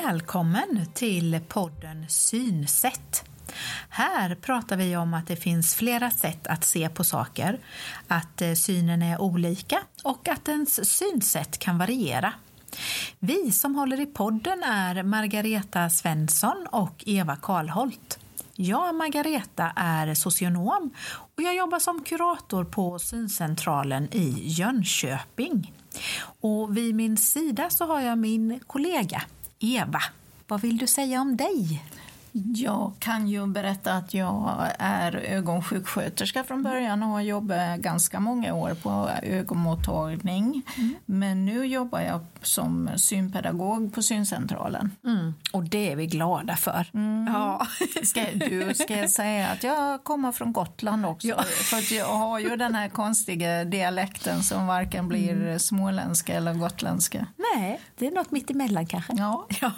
Välkommen till podden Synsätt. Här pratar vi om att det finns flera sätt att se på saker, att eh, synen är olika och att ens synsätt kan variera. Vi som håller i podden är Margareta Svensson och Eva Karlholt. Jag, Margareta, är socionom och jag jobbar som kurator på Syncentralen i Jönköping. Och vid min sida så har jag min kollega Eva. Vad vill du säga om dig? Jag kan ju berätta att jag är ögonsjuksköterska från början och har jobbat ganska många år på ögonmottagning. Mm. Men nu jobbar jag som synpedagog på syncentralen. Mm. Och det är vi glada för. Mm. Ja. Ska, du, ska jag säga att jag kommer från Gotland också? Ja. För jag har ju den här konstiga dialekten som varken blir mm. småländska eller gotländska. Nej, det är något mitt emellan kanske. Ja. ja.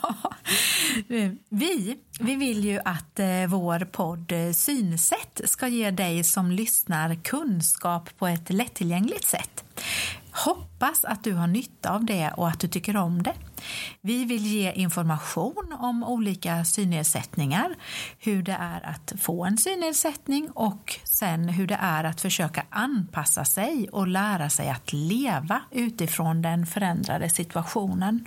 Vi, vi vill ju att eh, vår podd eh, Synsätt ska ge dig som lyssnar kunskap på ett lättillgängligt sätt. Hoppas att du har nytta av det och att du tycker om det. Vi vill ge information om olika synnedsättningar, hur det är att få en synnedsättning och sen hur det är att försöka anpassa sig och lära sig att leva utifrån den förändrade situationen.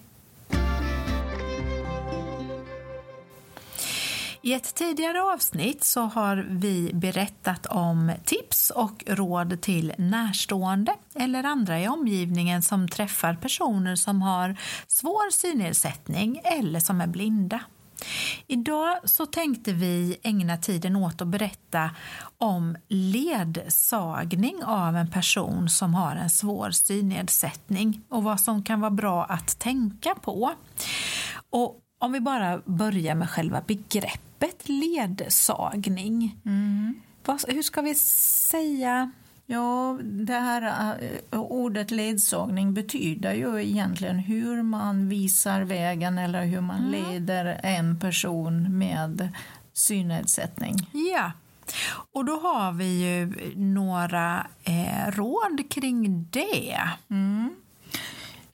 I ett tidigare avsnitt så har vi berättat om tips och råd till närstående eller andra i omgivningen som träffar personer som har svår synnedsättning eller som är blinda. Idag så tänkte vi ägna tiden åt att berätta om ledsagning av en person som har en svår synnedsättning och vad som kan vara bra att tänka på. Och om vi bara börjar med själva begreppet ledsagning. Mm. Vad, hur ska vi säga? Ja, det här uh, ordet ledsagning betyder ju egentligen hur man visar vägen eller hur man mm. leder en person med synnedsättning. Ja, och då har vi ju några eh, råd kring det. Mm.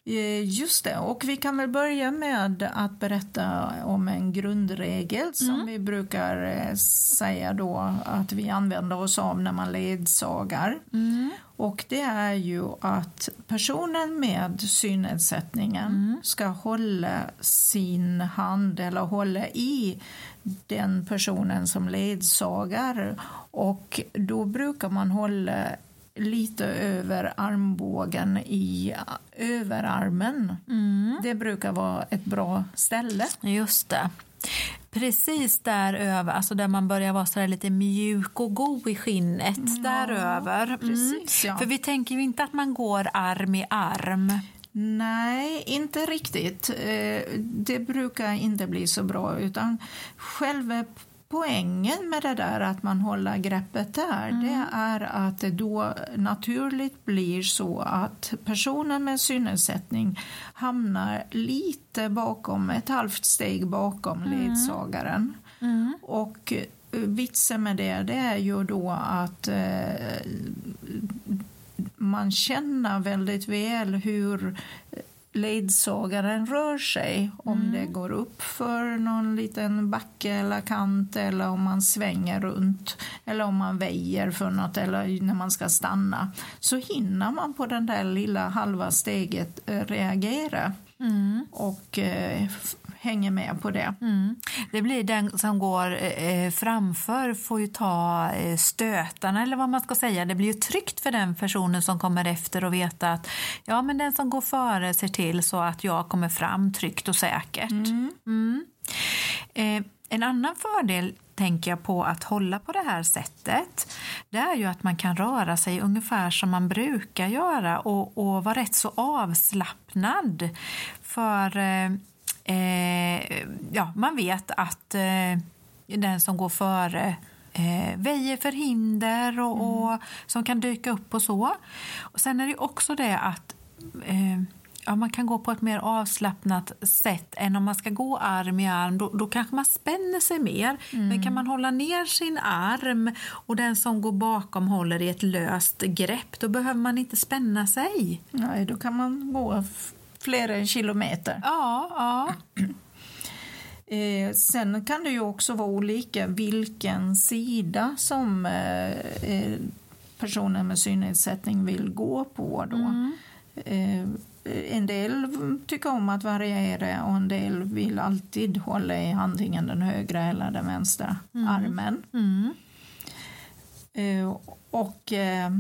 Eh, just det, och vi kan väl börja med att berätta om en grundregel som mm. vi brukar eh, säga då att vi använder oss av när man ledsagar. Mm. Och det är ju att personen med synnedsättningen mm. ska hålla sin hand eller hålla i den personen som ledsagar och då brukar man hålla lite över armbågen i överarmen. Mm. Det brukar vara ett bra ställe. Just det. Precis där över, alltså där man börjar vara så lite mjuk och god i skinnet. Ja, däröver. Mm. Precis, ja. För vi tänker ju inte att man går arm i arm. Nej, inte riktigt. Eh, det brukar inte bli så bra utan själva poängen med det där att man håller greppet där mm. det är att det då naturligt blir så att personen med synnedsättning hamnar lite bakom, ett halvt steg bakom mm. ledsagaren. Mm. Och eh, vitsen med det, det är ju då att eh, man känner väldigt väl hur ledsagaren rör sig. Om mm. det går upp för någon liten backe eller kant eller om man svänger runt eller om man väjer för något eller när man ska stanna så hinner man på den där lilla halva steget eh, reagera. Mm. och eh, hänger med på det. Mm. Det blir den som går eh, framför får ju ta eh, stötarna eller vad man ska säga. Det blir ju tryggt för den personen som kommer efter och veta att ja, men den som går före ser till så att jag kommer fram tryggt och säkert. Mm. mm. Eh, en annan fördel tänker jag på att hålla på det här sättet det är ju att man kan röra sig ungefär som man brukar göra och, och vara rätt så avslappnad. För eh, ja, man vet att eh, den som går före eh, väjer för hinder och, mm. och, som kan dyka upp och så. Och sen är det också det att eh, ja, man kan gå på ett mer avslappnat sätt än om man ska gå arm i arm. Då, då kanske man spänner sig mer. Mm. Men kan man hålla ner sin arm och den som går bakom håller i ett löst grepp, då behöver man inte spänna sig. Nej, då kan man gå flera kilometer. Ja, ja. Eh, sen kan det ju också vara olika vilken sida som eh, eh personen med synnedsättning vill gå på. Då. Mm. Eh, en del tycker om att variera och en del vill alltid hålla i antingen den högra eller den vänstra mm. armen. Mm. Eh, och eh,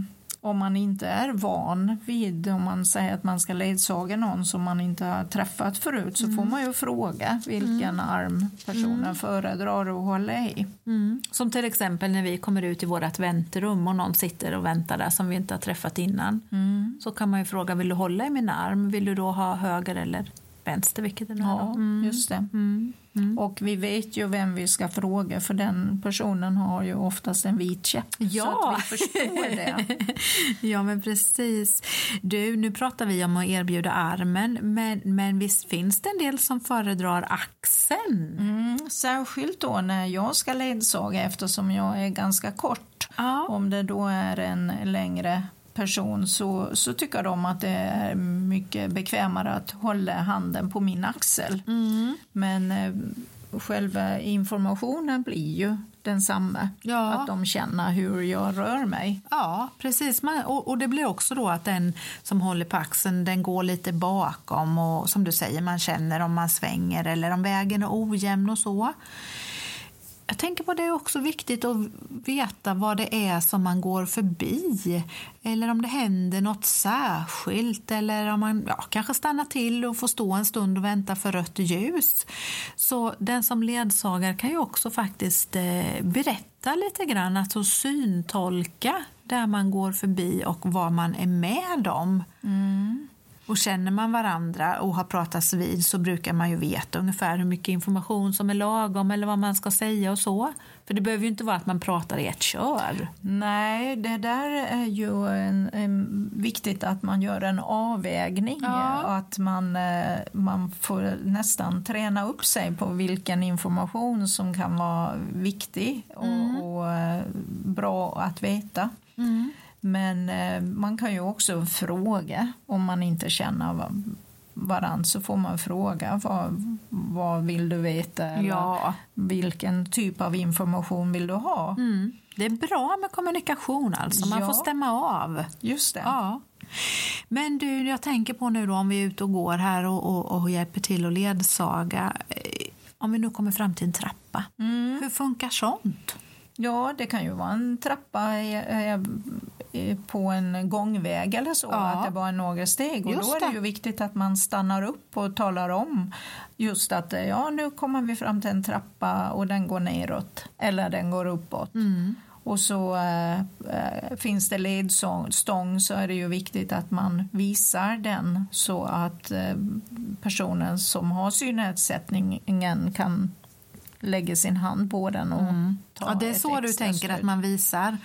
om man inte är van vid, om man säger att man ska ledsaga någon som man inte har träffat förut så mm. får man ju fråga vilken mm. arm personen mm. föredrar att hålla i. Mm. Som till exempel när vi kommer ut i vårt väntrum och någon sitter och väntar där som vi inte har träffat innan. Mm. Så kan man ju fråga, vill du hålla i min arm? Vill du då ha höger eller vänster? Vilket är det ja, mm. just det. Mm. Och vi vet ju vem vi ska fråga för den personen har ju oftast en vit käpp. Ja. Så vi förstår det. ja men precis. Du, nu pratar vi om att erbjuda armen men, men visst finns det en del som föredrar axeln? Mm, särskilt då när jag ska ledsaga eftersom jag är ganska kort. Ja. Om det då är en längre person så, så tycker de att det är mycket bekvämare att hålla handen på min axel. Mm. Men eh, själva informationen blir ju densamma. Ja. Att de känner hur jag rör mig. Ja, precis. och, och, det blir också då att den som håller på axeln den går lite bakom och som du säger, man känner om man svänger eller om vägen är ojämn och så. Jag tänker på det är också viktigt att veta vad det är som man går förbi. Eller om det händer något särskilt eller om man ja, kanske stannar till och får stå en stund och vänta för rött ljus. Så den som ledsagar kan ju också faktiskt eh, berätta lite grann, alltså syntolka där man går förbi och vad man är med om. Mm. Och känner man varandra och har pratats vid så brukar man ju veta ungefär hur mycket information som är lagom eller vad man ska säga och så. För det behöver ju inte vara att man pratar i ett kör. Nej, det där är ju en, en, viktigt att man gör en avvägning. Ja. Att man, eh, man får nästan träna upp sig på vilken information som kan vara viktig och, mm. och eh, bra att veta. Mm. Men eh, man kan ju också fråga om man inte känner varandra så får man fråga vad, vad vill du veta eller ja. vilken typ av information vill du ha. Mm. Det är bra med kommunikation alltså, man ja. får stämma av. Just det. Ja. Men du, jag tänker på nu då om vi är ute och går här och, och, och hjälper till att ledsaga. Eh, om vi nu kommer fram till en trappa, mm. hur funkar sånt? Ja, det kan ju vara en trappa på en gångväg eller så, ja. att det bara är några steg. Och just då är det ju viktigt att man stannar upp och talar om just att ja, nu kommer vi fram till en trappa och den går neråt eller den går uppåt. Mm. Och så äh, finns det ledstång så är det ju viktigt att man visar den så att äh, personen som har synnedsättningen kan lägga sin hand på den och mm. ta ja, Det är så du tänker stöd. att man visar?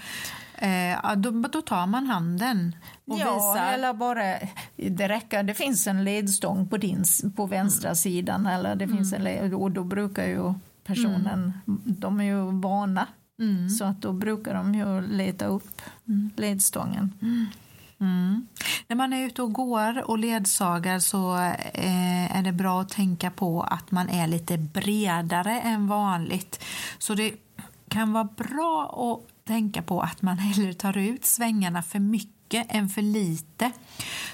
Eh, då, då, tar man handen och ja, visar. eller bara, det räcker, det finns en ledstång på, din, på vänstra mm. sidan eller det finns en led, och då brukar ju personen, mm. de är ju vana mm. så att då brukar de ju leta upp mm. ledstången. Mm. Mm. När man är ute och går och ledsagar så eh, är det bra att tänka på att man är lite bredare än vanligt. Så det kan vara bra att tänka på att man hellre tar ut svängarna för mycket än för lite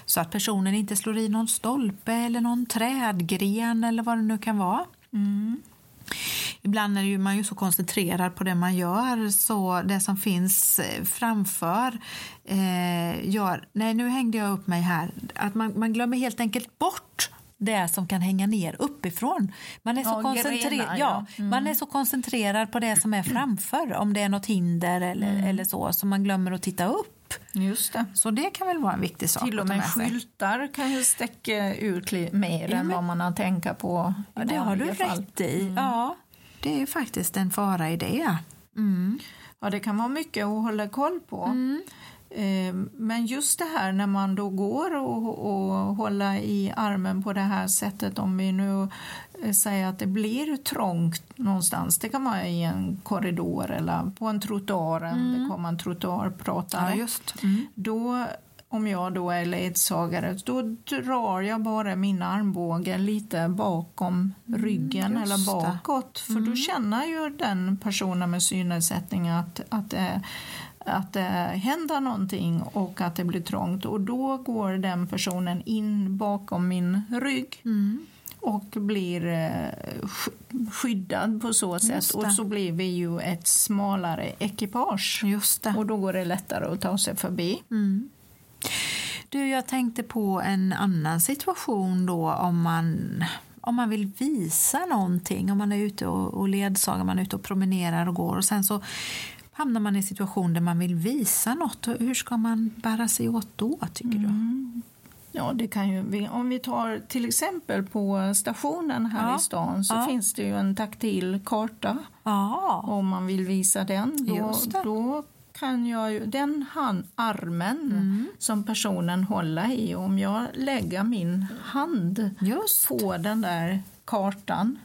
så att personen inte slår i någon stolpe eller någon trädgren eller vad det nu kan vara. Mm. Ibland är man ju så koncentrerad på det man gör så det som finns eh, framför eh, gör... Nej, nu hängde jag upp mig här. Att man, man glömmer helt enkelt bort det som kan hänga ner uppifrån. Man är så, ja, koncentrerad, ja. Mm. man är så koncentrerad på det som är framför, om det är något hinder eller, mm. eller så, så man glömmer att titta upp. Just det. Så det kan väl vara en viktig sak Till och med, med skyltar kan ju stäcka ut mer ja, än vad man har tänkt på. Ja, det har du fall. rätt i. Mm. Ja, det är faktiskt en fara i det. Mm. Ja, det kan vara mycket att hålla koll på. Mm. Ehm, men just det här när man då går och, och håller i armen på det här sättet, om vi nu eh, säger att det blir trångt någonstans, det kan vara i en korridor eller på en trottoar, mm. det kommer en trottoarpratare, ja, just. Mm. då om jag då är ledsagare, då drar jag bara min armbåge lite bakom ryggen Mm, eller bakåt. För då känner ju den personen med synnedsättning att, att, det, att det händer någonting och att det blir trångt. Och då går den personen in bakom min rygg Mm. och blir eh, sk- skyddad på så sätt. Och så blir vi ju ett smalare ekipage. Just det. Och då går det lättare att ta sig förbi. Mm. Du, jag tänkte på en annan situation då om man, om man vill visa någonting. Om man är ute och, och ledsagar, man är ute och promenerar och går och sen så hamnar man i en situation där man vill visa något. Hur ska man bära sig åt då, tycker du? Ja, det kan ju, om vi tar till exempel på stationen här Ja. i stan så Ja. finns det ju en taktil karta. Ja, Om man vill visa den, då, då kan jag ju, den hand, armen Mm. som personen håller i, om jag lägger min hand just. på den där kartan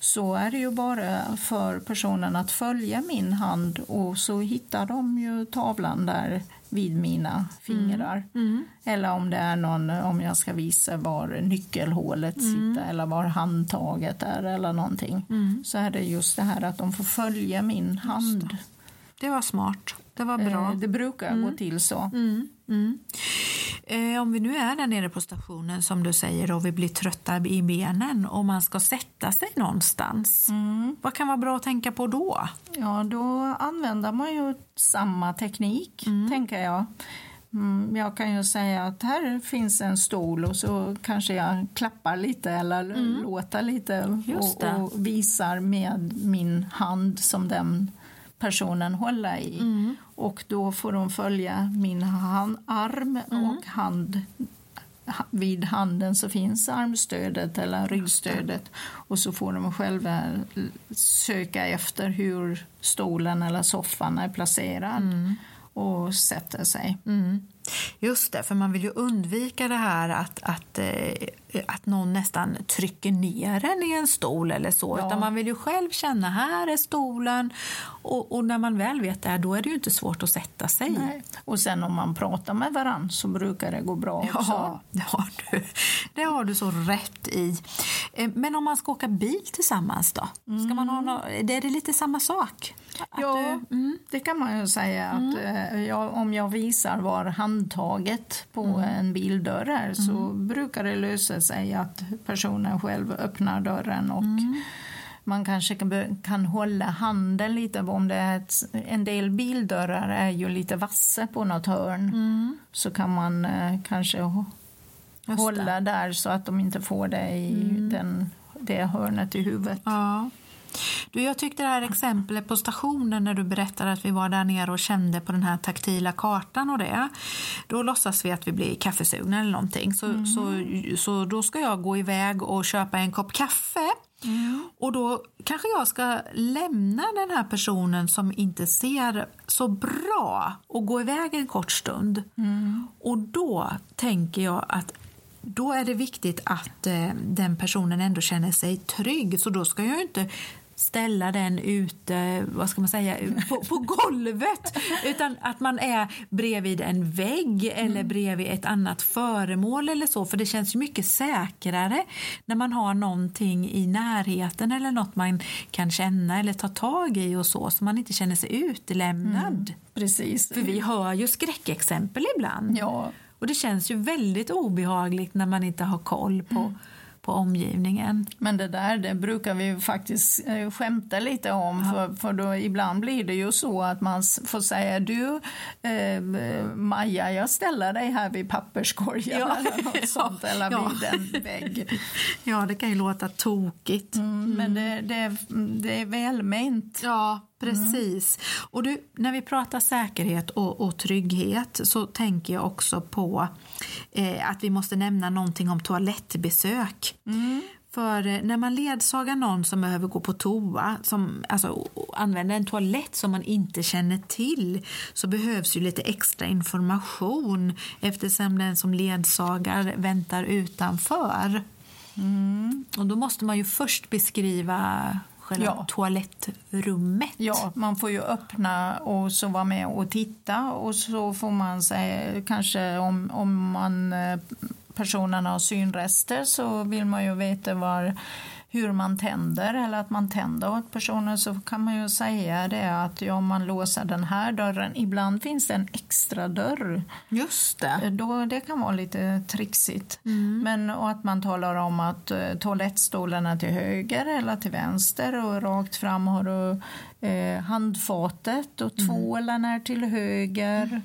så är det ju bara för personen att följa min hand och så hittar de ju tavlan där vid mina fingrar. Mm. Eller om det är någon, om jag ska visa var nyckelhålet sitter eller var handtaget är eller någonting. Så är det just det här att de får följa min hand. Det var smart. Det var bra. Eh, Det brukar gå till så. Mm, mm. Eh, om vi nu är där nere på stationen som du säger och vi blir trötta i benen och man ska sätta sig någonstans. Vad kan vara bra att tänka på då? Ja, då använder man ju samma teknik, Mm. tänker jag. Mm, jag kan ju säga att här finns en stol och så kanske jag klappar lite eller låter lite Mm. Just det. och, och visar med min hand som den personen håller i. Mm. Och då får de följa min hand, arm Mm. och hand ha- vid handen så finns armstödet eller ryggstödet och så får de själva söka efter hur stolen eller soffan är placerad och sätter sig. Mm. Just det, för man vill ju undvika det här att, att, eh, att någon nästan trycker ner en i en stol eller så. Ja. Utan man vill ju själv känna, här är stolen. Och, och när man väl vet det, då är det ju inte svårt att sätta sig. Nej. Och sen om man pratar med varann så brukar det gå bra också. Ja, det har, du. det har du så rätt i. Eh, Men om man ska åka bil tillsammans då? Ska man ha nå- är det lite samma sak? Att Ja, du- mm. det kan man ju säga. att eh, jag, Om jag visar var handtaget på en bildörr är så brukar det lösa sig att personen själv öppnar dörren och man kanske kan, kan hålla handen lite. Om det är ett, en del bildörrar är ju lite vassa på något hörn så kan man eh, kanske hålla där så att de inte får det i den, det hörnet i huvudet. Ja. Du, jag tyckte det här exemplet på stationen när du berättade att vi var där nere och kände på den här taktila kartan och det. Då låtsas vi att vi blir kaffesugna eller någonting. Så, så, så då ska jag gå iväg och köpa en kopp kaffe. Och då kanske jag ska lämna den här personen som inte ser så bra och gå iväg en kort stund. Och då tänker jag att då är det viktigt att eh, den personen ändå känner sig trygg. Så då ska jag inte ställa den ute vad ska man säga, på, på golvet utan att man är bredvid en vägg eller bredvid ett annat föremål eller så för det känns ju mycket säkrare när man har någonting i närheten eller något man kan känna eller ta tag i och så så man inte känner sig utelämnad. Precis. För vi hör ju skräckexempel ibland. Ja, Och det känns ju väldigt obehagligt när man inte har koll på, Mm. På omgivningen. Men det där det brukar vi faktiskt eh, skämta lite om för, för då ibland blir det ju så att man får säga du eh, Maja jag ställer dig här vid papperskorgen Ja, eller något ja, sånt eller ja. vid en vägg. Ja, det kan ju låta tokigt. Mm, Men det, det, det är välment. Ja, precis. Och du, när vi pratar säkerhet och, och trygghet så tänker jag också på eh, att vi måste nämna någonting om toalettbesök. För eh, när man ledsagar någon som behöver gå på toa, som alltså, använder en toalett som man inte känner till, så behövs ju lite extra information eftersom den som ledsagar väntar utanför. Och då måste man ju först beskriva själva Ja. toalettrummet. Ja, man får ju öppna och så vara med och titta och så får man säga kanske om, om man, eh, personen har synrester så vill man ju veta var, hur man tänder eller att man tänder åt personen så kan man ju säga det att ja, man låser den här dörren. Ibland finns det en extra dörr. Just det. Då, det kan vara lite trixigt. Mm. Men, och att man talar om att eh, toalettstolen är till höger eller till vänster och rakt fram har du eh, handfatet och Mm. tvålen är till höger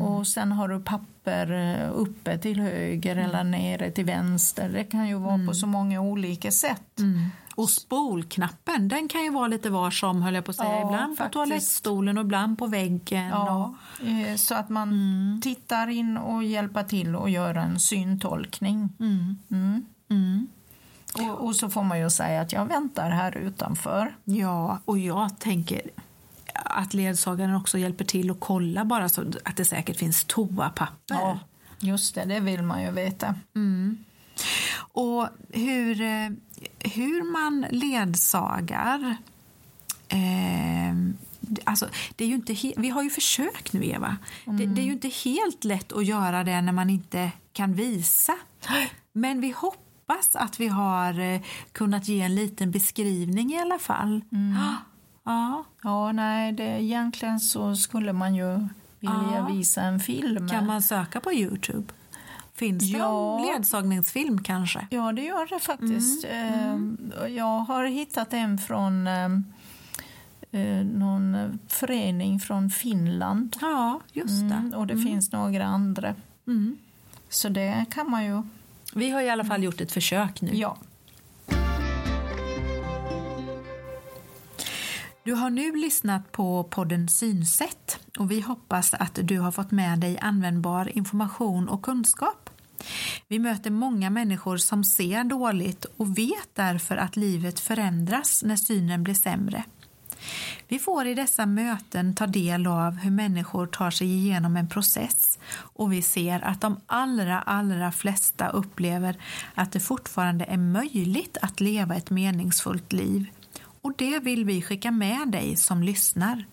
och sen har du papper eh, uppe till höger Mm. eller nere till vänster. Det kan ju vara på så många olika sätt. Mm. Och spolknappen, den kan ju vara lite var som höll jag på att säga. Ja, ibland faktiskt. på toalettstolen och ibland på väggen. Ja, eh, så att man Mm. tittar in och hjälper till och gör en syntolkning. Och, mm. Mm. Mm. Och, och så får man ju säga att jag väntar här utanför. Ja, och jag tänker att ledsagaren också hjälper till att kolla bara så att det säkert finns toapapper. Ja, just det, det vill man ju veta. Mm. Och hur, eh, hur man ledsagar... Eh, alltså, det är ju inte vi har ju försökt nu, Eva. Det, det är ju inte helt lätt att göra det när man inte kan visa. Men vi hoppas att vi har eh, kunnat ge en liten beskrivning i alla fall. Ja, Ja, nej, det, egentligen så skulle man ju vilja Ja. visa en film. kan man söka på Youtube? Finns det Ja. någon ledsagningsfilm kanske? Ja, det gör det faktiskt. Mm, Eh, Jag har hittat en från eh, eh, någon förening från Finland. Ja, just det. Mm, och det finns några andra. Mm. Så det kan man ju... Vi har i alla fall gjort ett försök nu. Ja. Du har nu lyssnat på podden Synsätt och vi hoppas att du har fått med dig användbar information och kunskap. Vi möter många människor som ser dåligt och vet därför att livet förändras när synen blir sämre. Vi får i dessa möten ta del av hur människor tar sig igenom en process och vi ser att de allra, allra flesta upplever att det fortfarande är möjligt att leva ett meningsfullt liv. Och det vill vi skicka med dig som lyssnar.